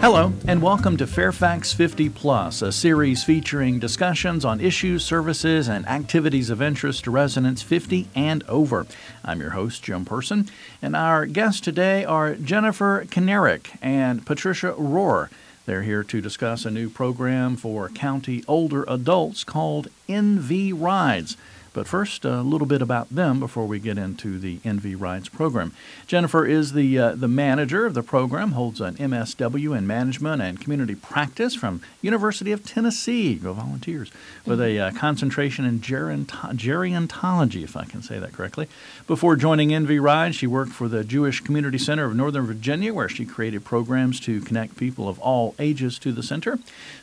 Hello, and welcome to Fairfax 50 Plus, a series featuring discussions on issues, services, and activities of interest to residents 50 and over. I'm your host, Jim Person, and our guests today are Jennifer Kanarick and Patricia Rohr. They're here to discuss a new program for county older adults called NV Rides. But first, a little bit about them before we get into the NV Rides program. Jennifer is the uh, the manager of the program, holds an MSW in Management and Community Practice from University of Tennessee. Go Volunteers! With a uh, concentration in geronto- gerontology, if I can say that correctly. Before joining NV Rides, she worked for the Jewish Community Center of Northern Virginia, where she created programs to connect people of all ages to the center.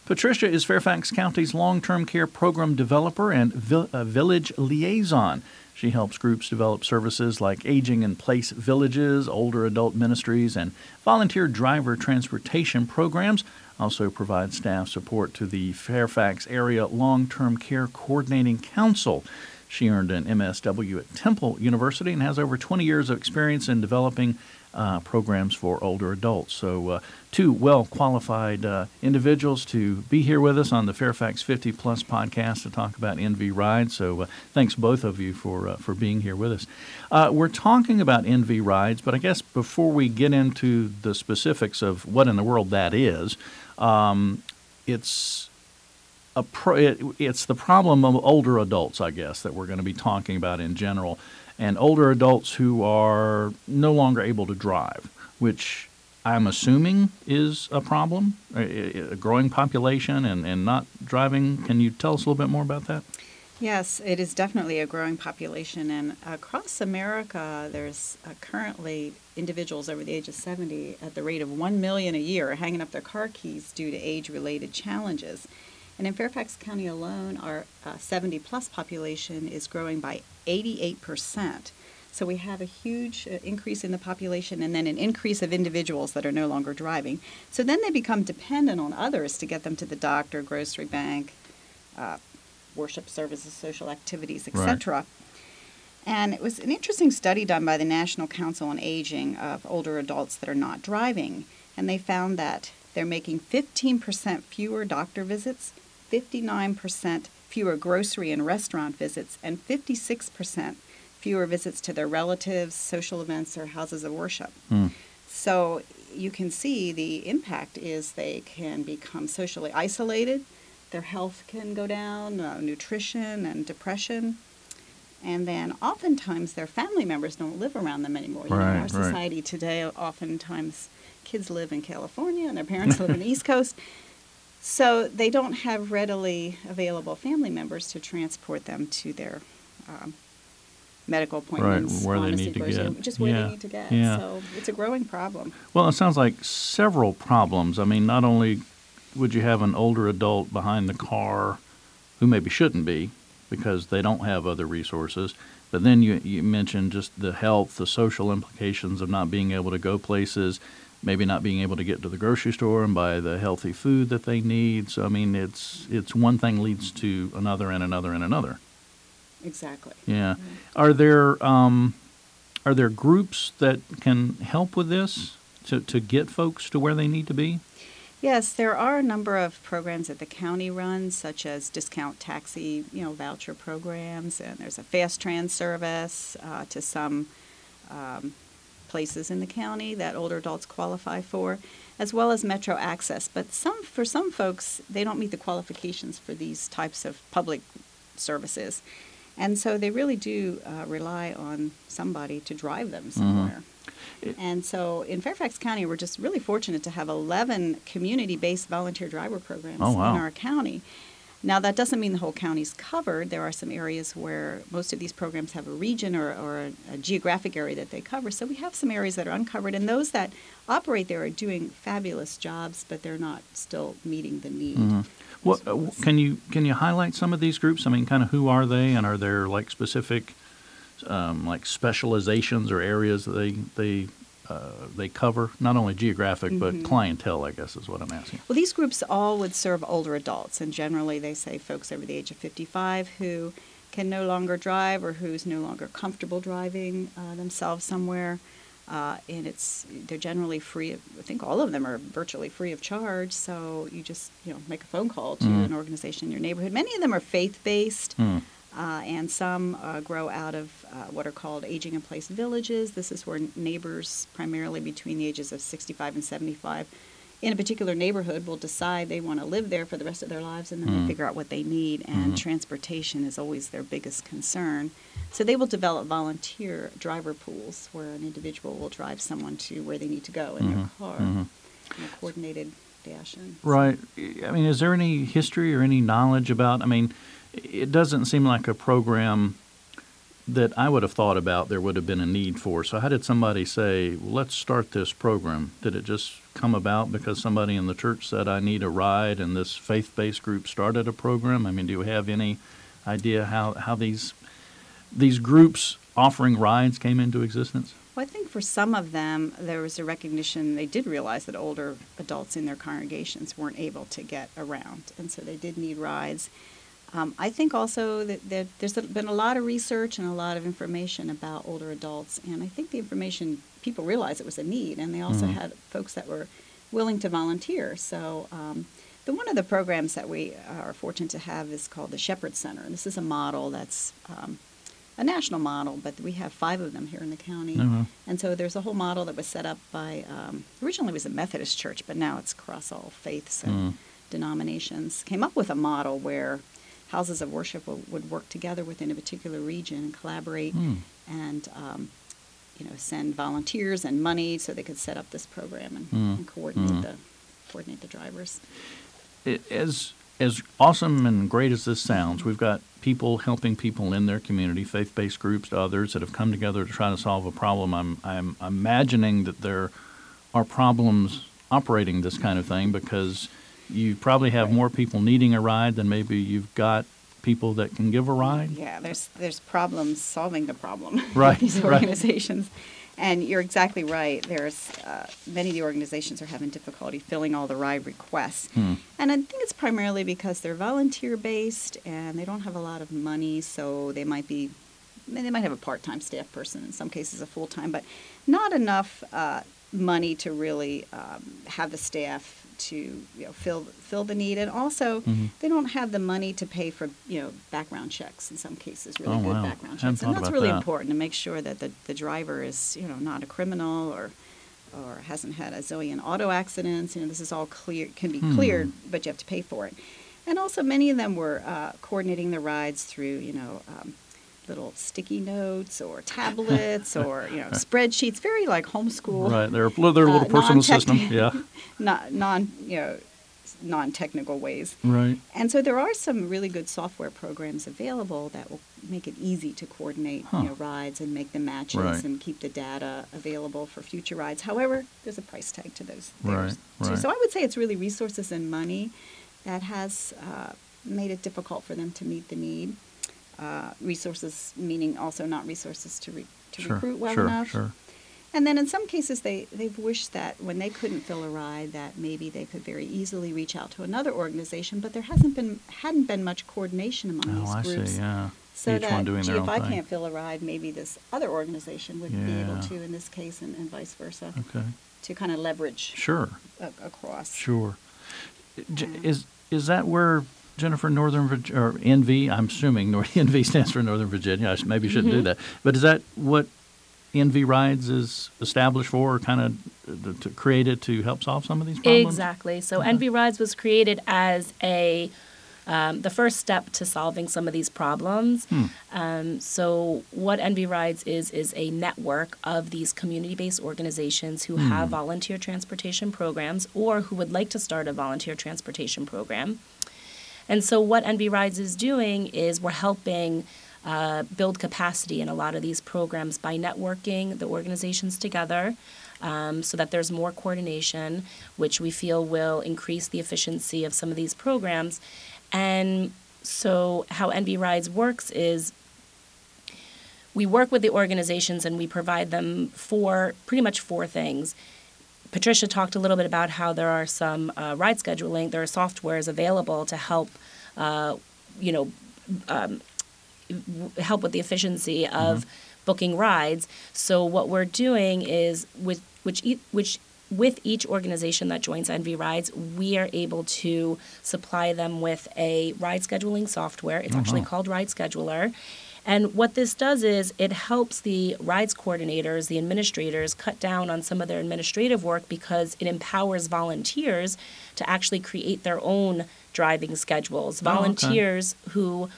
Patricia is Fairfax County's long-term care program developer and vi- uh, village liaison. She helps groups develop services like aging in place villages, older adult ministries, and volunteer driver transportation programs. Also provides staff support to the Fairfax Area Long Term Care Coordinating Council. She earned an MSW at Temple University and has over 20 years of experience in developing uh, programs for older adults. So, uh, two well qualified uh, individuals to be here with us on the Fairfax 50 Plus podcast to talk about NV Rides. So, uh, thanks both of you for uh, for being here with us. Uh, we're talking about NV Rides, but I guess before we get into the specifics of what in the world that is, um, it's pro- it, it's the problem of older adults, I guess, that we're going to be talking about in general and older adults who are no longer able to drive, which I'm assuming is a problem, a, growing population and, and not driving. Can you tell us a little bit more about that? Yes, it is definitely a growing population, and across America, there's uh, currently individuals over the age of 70 at the rate of 1 million a year hanging up their car keys due to age related challenges. And in Fairfax County alone, our uh, 70 plus population is growing by 88%. So we have a huge uh, increase in the population and then an increase of individuals that are no longer driving. So then they become dependent on others to get them to the doctor, grocery bank, uh, worship services, social activities, etc. Right. And it was an interesting study done by the National Council on Aging of older adults that are not driving. And they found that they're making 15% fewer doctor visits, 59% fewer grocery and restaurant visits, and 56% fewer visits to their relatives, social events, or houses of worship. Mm. So you can see the impact is they can become socially isolated, their health can go down, uh, nutrition and depression. And then oftentimes their family members don't live around them anymore. You know, our society right. today, oftentimes kids live in California and their parents live in the East Coast. So they don't have readily available family members to transport them to their um, medical appointments, right, where they need to get, just where yeah. they need to get. Yeah. So it's a growing problem. Well, it sounds like several problems. I mean, not only would you have an older adult behind the car who maybe shouldn't be because they don't have other resources, but then you you mentioned just the health, the social implications of not being able to go places maybe not being able to get to the grocery store and buy the healthy food that they need. So I mean, it's it's one thing leads to another and another and another. Exactly. Yeah. Mm-hmm. Are there um, are there groups that can help with this to to get folks to where they need to be? Yes, there are a number of programs that the county runs, such as discount taxi, you know, voucher programs, and there's a FASTRAN service uh, to some um, places in the county that older adults qualify for, as well as Metro Access. But some, for some folks, they don't meet the qualifications for these types of public services. And so they really do uh, rely on somebody to drive them mm-hmm. somewhere. Mm-hmm. And so in Fairfax County, we're just really fortunate to have 11 community based volunteer driver programs oh, wow. in our county. Now, that doesn't mean the whole county's covered. There are some areas where most of these programs have a region or, or a, a, geographic area that they cover. So we have some areas that are uncovered, and those that operate there are doing fabulous jobs, but they're not still meeting the need. Mm-hmm. What uh, can you can you highlight some of these groups? I mean, kind of who are they, and are there like specific um, like specializations or areas that they they uh, they cover not only geographic mm-hmm. but clientele i guess is what i'm asking well these groups all would serve older adults and generally they say folks over the age of 55 who can no longer drive or who's no longer comfortable driving uh, themselves somewhere Uh, and it's they're generally free. Of, I think all of them are virtually free of charge. So you just you know make a phone call to Mhm. an organization in your neighborhood. Many of them are faith based, Hmm. Uh, and some uh, grow out of uh, what are called aging in place villages. This is where neighbors, primarily between the ages of 65 and 75, in a particular neighborhood will decide they want to live there for the rest of their lives and then Mm. they figure out what they need and Mhm. transportation is always their biggest concern so they will develop volunteer driver pools where an individual will drive someone to where they need to go in Mhm. their car Mhm. in a coordinated fashion Right. I mean, is there any history or any knowledge about? I mean, it doesn't seem like a program that I would have thought about there would have been a need for. So, how did somebody say, let's start this program? Did it just come about because somebody in the church said, I need a ride, and this faith based group started a program? I mean, do you have any idea how, how these, these groups offering rides came into existence? Well, I think for some of them, there was a recognition, they did realize that older adults in their congregations weren't able to get around, and so they did need rides. Um, I think also that, that there's been a lot of research and a lot of information about older adults, and I think the information, people realized it was a need, and they also Mhm. had folks that were willing to volunteer. So, um, the, one of the programs that we are fortunate to have is called the Shepherd Center, and this is a model that's um, a national model, but we have five of them here in the county. Mhm. And so there's a whole model that was set up by, um, originally it was a Methodist church, but now it's across all faiths and Mm. denominations. Came up with a model where houses of worship would, would work together within a particular region and collaborate Hmm. and, um, you know, send volunteers and money so they could set up this program and, Mm. and coordinate Mm. the coordinate the drivers. it, as as awesome and great as this sounds, we've got people helping people in their community, faith-based groups to others that have come together to try to solve a problem. I'm I'm imagining that there are problems operating this kind of thing because you probably have Right. more people needing a ride than maybe you've got people that can give a ride. Yeah, there's there's problems solving the problem. Right, These right. organizations, and you're exactly right. There's uh, many of the organizations are having difficulty filling all the ride requests, Hmm. and I think it's primarily because they're volunteer based and they don't have a lot of money, so they might be. They might have a part-time staff person, in some cases a full-time, but not enough uh, money to really um, have the staff to you know fill fill the need, and also Mhm. they don't have the money to pay for you know background checks in some cases, really Oh, good wow. background checks, and that's really that. important to make sure that the, the driver is you know not a criminal or or hasn't had a zillion auto accidents. You know this is all clear can be Hmm. cleared, but you have to pay for it. And also many of them were uh, coordinating the rides through you know. Um, little sticky notes or tablets or you know spreadsheets very like homeschool Right, their their little uh, personal system. Yeah, not non you know non-technical ways right. and so there are some really good software programs available that will make it easy to coordinate Huh. you know, rides and make the matches Right. and keep the data available for future rides. However, there's a price tag to those. Right, too. right. So I would say it's really resources and money that has uh, made it difficult for them to meet the need. Uh, resources meaning also not resources to, re- to Sure, recruit well sure, enough. sure. And then in some cases, they, they've wished that when they couldn't fill a ride, that maybe they could very easily reach out to another organization, but there hasn't been hadn't been much coordination among Oh, these I groups. see. Yeah, So each that one doing gee, if I thing. can't fill a ride, maybe this other organization would be able to in this case, and, and vice versa, Okay. to kind of leverage Sure. a, across. Sure. J- Yeah. Is is that where Jennifer Northern or NV? I'm assuming Nor- NV stands for Northern Virginia. I maybe shouldn't Mm-hmm. do that. But is that what NV Rides is established for? or Kind of to create it to help solve some of these problems. Exactly. So Okay. NV Rides was created as a um, the first step to solving some of these problems. Hmm. Um, so what NV Rides is is a network of these community-based organizations who Hmm. have volunteer transportation programs or who would like to start a volunteer transportation program. And so what NV Rides is doing is we're helping uh, build capacity in a lot of these programs by networking the organizations together um, so that there's more coordination, which we feel will increase the efficiency of some of these programs. And so how NV Rides works is we work with the organizations and we provide them for pretty much four things. Patricia talked a little bit about how there are some uh, ride scheduling, there are softwares available to help, uh, you know, um, w- help with the efficiency of booking rides. So what we're doing is with which e- which with each organization that joins NV Rides, we are able to supply them with a ride scheduling software. It's actually called Ride Scheduler. And what this does is it helps the rides coordinators, the administrators, cut down on some of their administrative work because it empowers volunteers to actually create their own driving schedules. Oh, okay. Volunteers who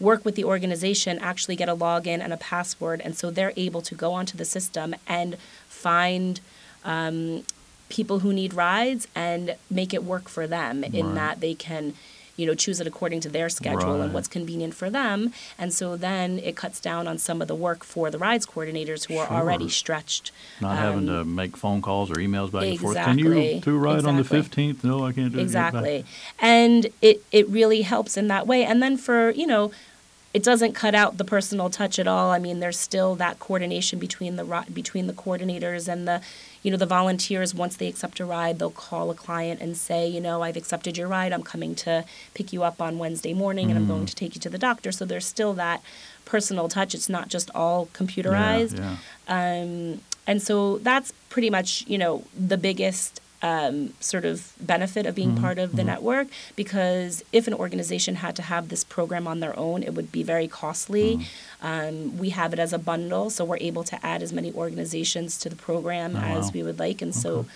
work with the organization actually get a login and a password, and so they're able to go onto the system and find um, people who need rides and make it work for them in Right. that they can you know choose it according to their schedule Right. and what's convenient for them and so then it cuts down on some of the work for the rides coordinators who are already stretched Not having Um, to make phone calls or emails back and forth. Can you do ride on the 15th? No, I can't do it. Exactly. And it, it really helps in that way. And then for, you know, it doesn't cut out the personal touch at all. I mean, there's still that coordination between the between the coordinators and the, you know, the volunteers. Once they accept a ride, they'll call a client and say, you know, I've accepted your ride. I'm coming to pick you up on Wednesday morning, and I'm Mm. going to take you to the doctor. So there's still that personal touch. It's not just all computerized. Yeah, Um, and so that's pretty much, you know, the biggest um, sort of benefit of being part of the network because if an organization had to have this program on their own, it would be very costly. Um, we have it as a bundle, so we're able to add as many organizations to the program Oh, as wow. we would like. And so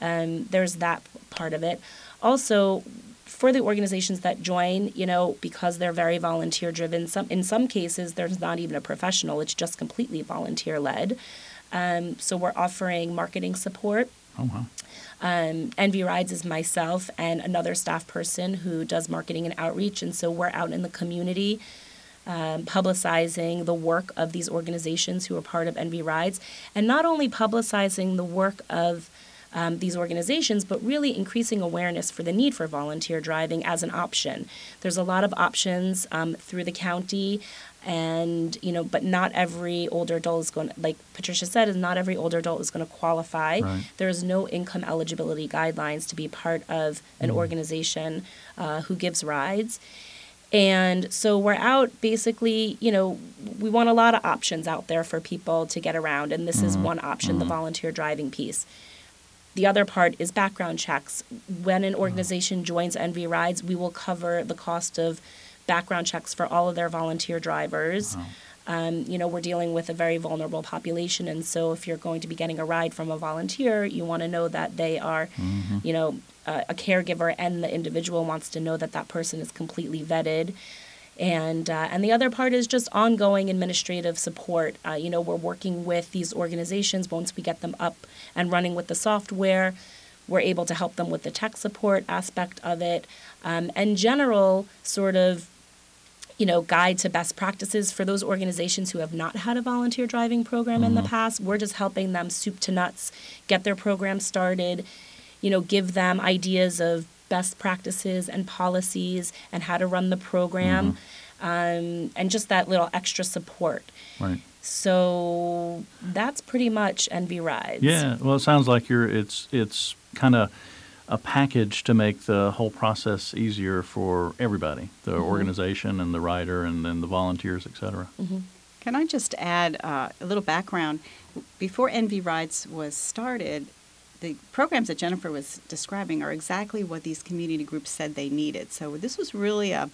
um, there's that part of it. Also, for the organizations that join, you know, because they're very volunteer driven, some in some cases there's not even a professional; it's just completely volunteer led. Um, so we're offering marketing support. Oh, wow. Um, NV Rides is myself and another staff person who does marketing and outreach, and so we're out in the community um, publicizing the work of these organizations who are part of NV Rides, and not only publicizing the work of um, these organizations, but really increasing awareness for the need for volunteer driving as an option. There's a lot of options um, through the county, and you know, but not every older adult is going. Like Patricia said, is not every older adult is going to qualify. Right. There is no income eligibility guidelines to be part of an organization uh, who gives rides. And so we're out basically, you know, we want a lot of options out there for people to get around. And this is one option, the volunteer driving piece. The other part is background checks. When an organization joins NV Rides, we will cover the cost of background checks for all of their volunteer drivers. Um, you know, we're dealing with a very vulnerable population, and so if you're going to be getting a ride from a volunteer, you want to know that they are, you know, a, a caregiver, and the individual wants to know that that person is completely vetted. And uh, and the other part is just ongoing administrative support. Uh, you know, we're working with these organizations. Once we get them up and running with the software, we're able to help them with the tech support aspect of it, um, and general sort of you know, guide to best practices for those organizations who have not had a volunteer driving program in the past. We're just helping them soup to nuts, get their program started, you know, give them ideas of best practices and policies and how to run the program, um, and just that little extra support. Right. So that's pretty much NV Rides. Yeah. Well, it sounds like you're. It's it's kind of a package to make the whole process easier for everybody, the Mm-hmm. organization and the rider, and then the volunteers, et cetera. Mm-hmm. Can I just add uh, a little background? Before NV Rides was started, the programs that Jennifer was describing are exactly what these community groups said they needed. So this was really a,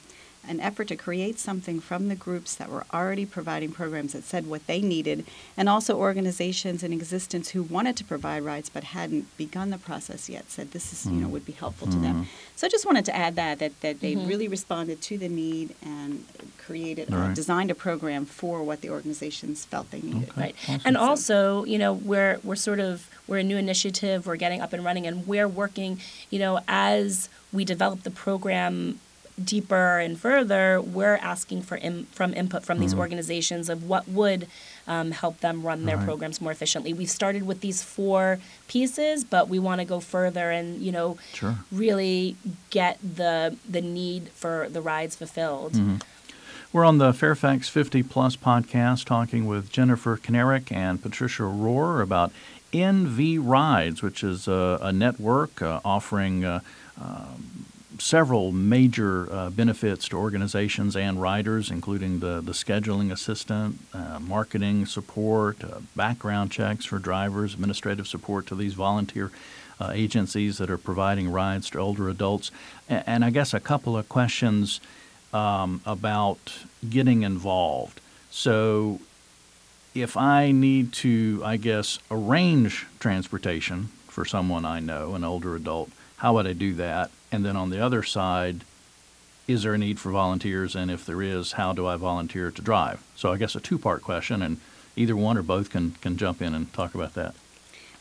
an effort to create something from the groups that were already providing programs that said what they needed, and also organizations in existence who wanted to provide rides but hadn't begun the process yet said this is you know would be helpful to them. So I just wanted to add that that that they really responded to the need and created All uh, right. designed a program for what the organizations felt they needed. Okay. Right. Awesome. And also, you know, we're we're sort of we're a new initiative, we're getting up and running and we're working, you know, as we develop the program deeper and further, we're asking for Im- from input from these organizations of what would um, help them run their Mm-hmm. Right. programs more efficiently. We've started with these four pieces, but we want to go further and you know Sure. really get the the need for the rides fulfilled. Mm-hmm. We're on the Fairfax 50 Plus podcast talking with Jennifer Kanarick and Patricia Rohr about NV Rides, which is a, a network uh, offering uh, um several major uh, benefits to organizations and riders, including the, the scheduling assistant, uh, marketing support, uh, background checks for drivers, administrative support to these volunteer uh, agencies that are providing rides to older adults. And, and I guess a couple of questions um, about getting involved. So, if I need to, I guess, arrange transportation for someone I know, an older adult, how would I do that? And then on the other side, is there a need for volunteers? And if there is, how do I volunteer to drive? So I guess a two part question, and either one or both can, can jump in and talk about that.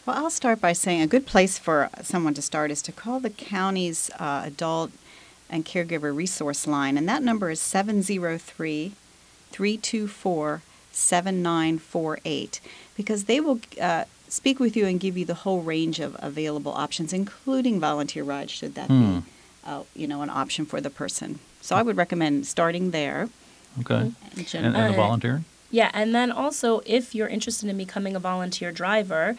Well, I'll start by saying a good place for someone to start is to call the county's uh, adult and caregiver resource line, and that number is 703 324 7948 because they will uh, speak with you and give you the whole range of available options, including volunteer rides, should that Hmm. be, uh, you know, an option for the person. So I would recommend starting there. Okay. And And, and the Uh, volunteering? Yeah, and then also if you're interested in becoming a volunteer driver,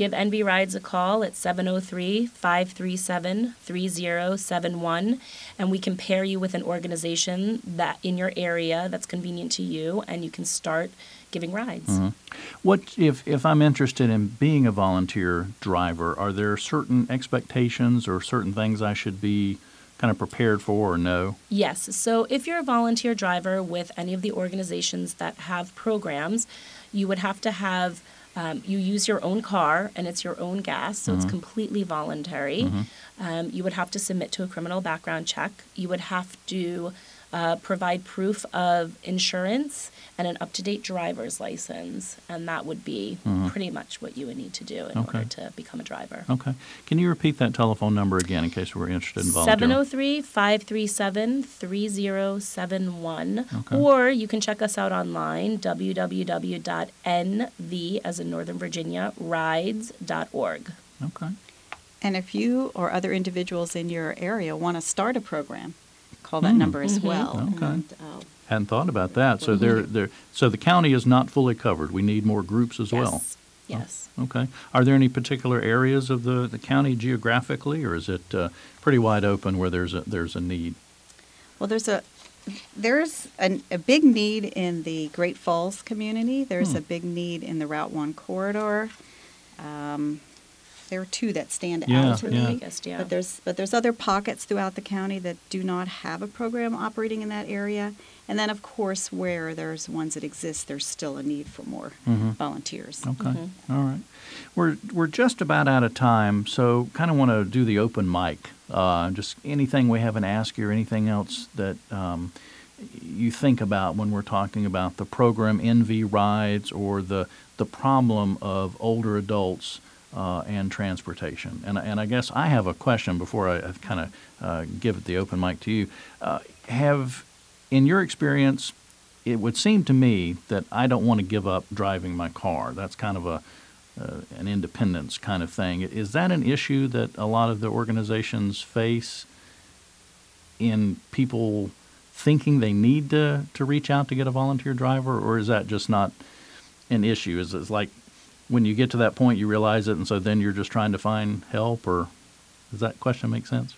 give NV Rides a call at 703 537 3071, and we can pair you with an organization that in your area that's convenient to you, and you can start giving rides. Mhm. What if if I'm interested in being a volunteer driver? Are there certain expectations or certain things I should be kind of prepared for or know? Yes. So if you're a volunteer driver with any of the organizations that have programs, you would have to have, um, you use your own car and it's your own gas, so it's completely voluntary. Um, you would have to submit to a criminal background check. You would have to uh, provide proof of insurance and an up to date driver's license, and that would be pretty much what you would need to do in Okay. order to become a driver. Okay. Can you repeat that telephone number again in case we're interested in volunteering? 703 537 3071. Okay. Or you can check us out online, www.nv, as in Northern Virginia, rides.org. Okay. And if you or other individuals in your area want to start a program, call that Hmm. number as Mhm. well. Okay. And, uh, Hadn't thought about that. So there, there. So the county is not fully covered. We need more groups as well. Yes. Yes. Okay. Are there any particular areas of the, the county geographically, or is it uh, pretty wide open where there's a there's a need? Well, there's a there's an, a big need in the Great Falls community. There's Hmm. a big need in the Route One corridor. Um, there are two that stand Yeah, out to yeah. me. Biggest, yeah. But there's but there's other pockets throughout the county that do not have a program operating in that area. And then, of course, where there's ones that exist, there's still a need for more Mhm. volunteers. Okay. Mhm. All right. We're we're just about out of time, so kind of want to do the open mic. Uh, just anything we haven't asked you, or anything else that um, you think about when we're talking about the program NV rides or the the problem of older adults uh, and transportation. And and I guess I have a question before I, kind of uh, give the open mic to you. Uh, have in your experience, it would seem to me that I don't want to give up driving my car. That's kind of a uh, an independence kind of thing. Is that an issue that a lot of the organizations face in people thinking they need to, to reach out to get a volunteer driver, or is that just not an issue? Is it like when you get to that point you realize it, and so then you're just trying to find help, or does that question make sense?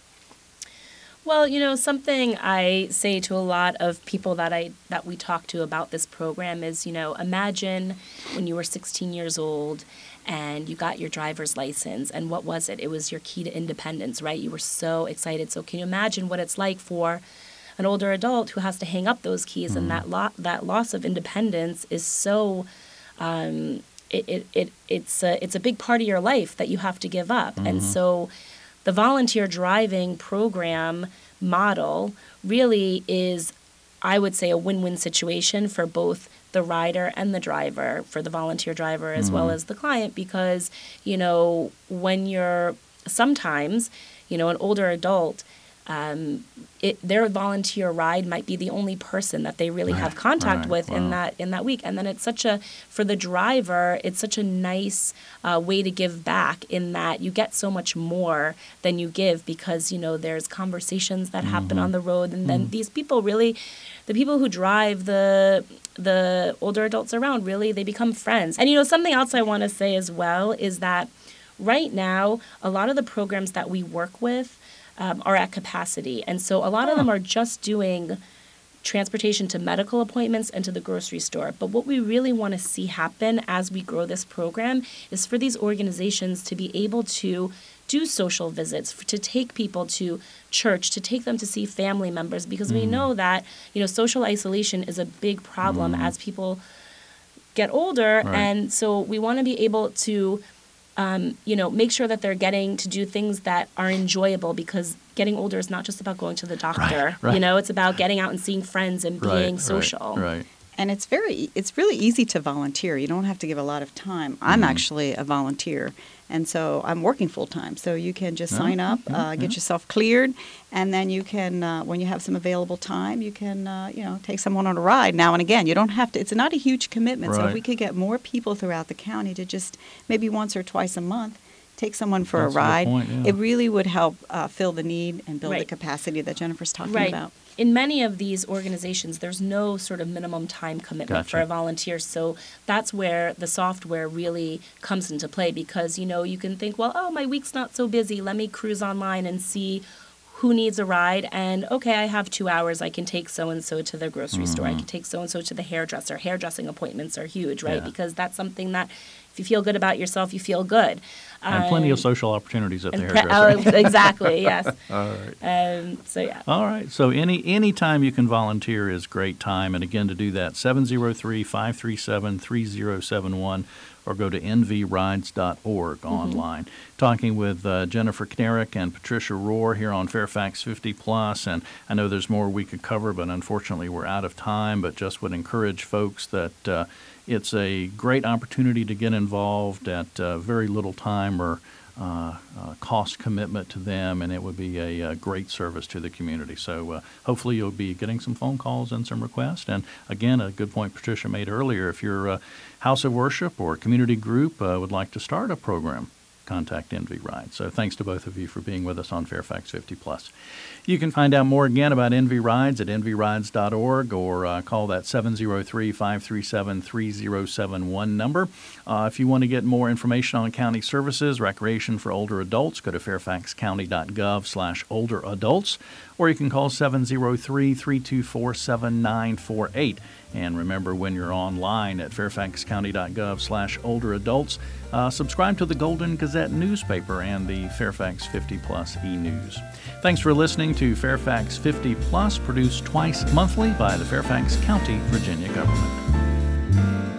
Well, you know, something I say to a lot of people that I that we talk to about this program is, you know, imagine when you were 16 years old and you got your driver's license and what was it? It was your key to independence, right? You were so excited. So can you imagine what it's like for an older adult who has to hang up those keys and that lo- that loss of independence is so um, it, it, it it's a it's a big part of your life that you have to give up. And mm-hmm. so the volunteer driving program model really is I would say a win-win situation for both the rider and the driver, for the volunteer driver as well mm-hmm. as the client because, you know, when you're sometimes, you know, an older adult um, it, their volunteer ride might be the only person that they really have contact right, with in that in that week. And then it's such a for the driver it's such a nice uh, way to give back in that you get so much more than you give because you know there's conversations that happen Mm-hmm. on the road. And then these people really the people who drive the the older adults around really they become friends. And you know something else i want to say as well is that right now a lot of the programs that we work with um, are at capacity. And so a lot of them are just doing transportation to medical appointments and to the grocery store. But what we really want to see happen as we grow this program is for these organizations to be able to do social visits, to take people to church, to take them to see family members, because we know that you know social isolation is a big problem as people get older, Right. and so we want to be able to um, you know, make sure that they're getting to do things that are enjoyable because getting older is not just about going to the doctor. right. You know, it's about getting out and seeing friends and being right, social. Right. Right. And it's very, it's really easy to volunteer. You don't have to give a lot of time. I'm Mm-hmm. actually a volunteer, and so I'm working full time. So you can just Yeah, sign up, yeah, uh, get yeah. yourself cleared, and then you can, uh, when you have some available time, you can, uh, you know, take someone on a ride now and again. You don't have to. It's not a huge commitment. So if we could get more people throughout the county to just maybe once or twice a month. Take someone for That's a a ride. point, yeah. It really would help uh, fill the need and build the capacity that Jennifer's talking Right. about. In many of these organizations, there's no sort of minimum time commitment for a volunteer. So that's where the software really comes into play because, you know, you can think, well, oh, my week's not so busy. Let me cruise online and see who needs a ride. And okay, I have two hours. I can take so and so to the grocery store. Mm-hmm. I can take so and so to the hairdresser. Hairdressing appointments are huge, right? Yeah. Because that's something that if you feel good about yourself, you feel good. And plenty of social opportunities at the hairdresser. oh, exactly, yes. All right. Um, so, yeah. All right. So any any time you can volunteer is great time. And again, to do that, 703-537-3071 or go to nvrides.org Mm-hmm. online. Talking with uh, Jennifer Kanarick and Patricia Rohr here on Fairfax 50 Plus, and I know there's more we could cover, but unfortunately we're out of time. But just would encourage folks that uh, it's a great opportunity to get involved at uh, very little time or uh, uh, cost commitment to them, and it would be a, uh great service to the community. So uh, hopefully you'll be getting some phone calls and some requests. And again, a good point Patricia made earlier. If your uh, house of worship or community group uh, would like to start a program, contact NV Ride. So thanks to both of you for being with us on Fairfax 50 Plus. You can find out more again about NV Rides at nvrides.org or uh, call that 703-537-3071 number. Uh, if you want to get more information on county services, recreation for older adults, go to fairfaxcounty.gov slash older adults, or you can call 703-324-7948. And remember, when you're online at fairfaxcounty.gov slash older adults, uh, subscribe to the Golden Gazette newspaper and the Fairfax 50 Plus e-news. Thanks for listening to Fairfax 50 Plus, produced twice monthly by the Fairfax County, Virginia government.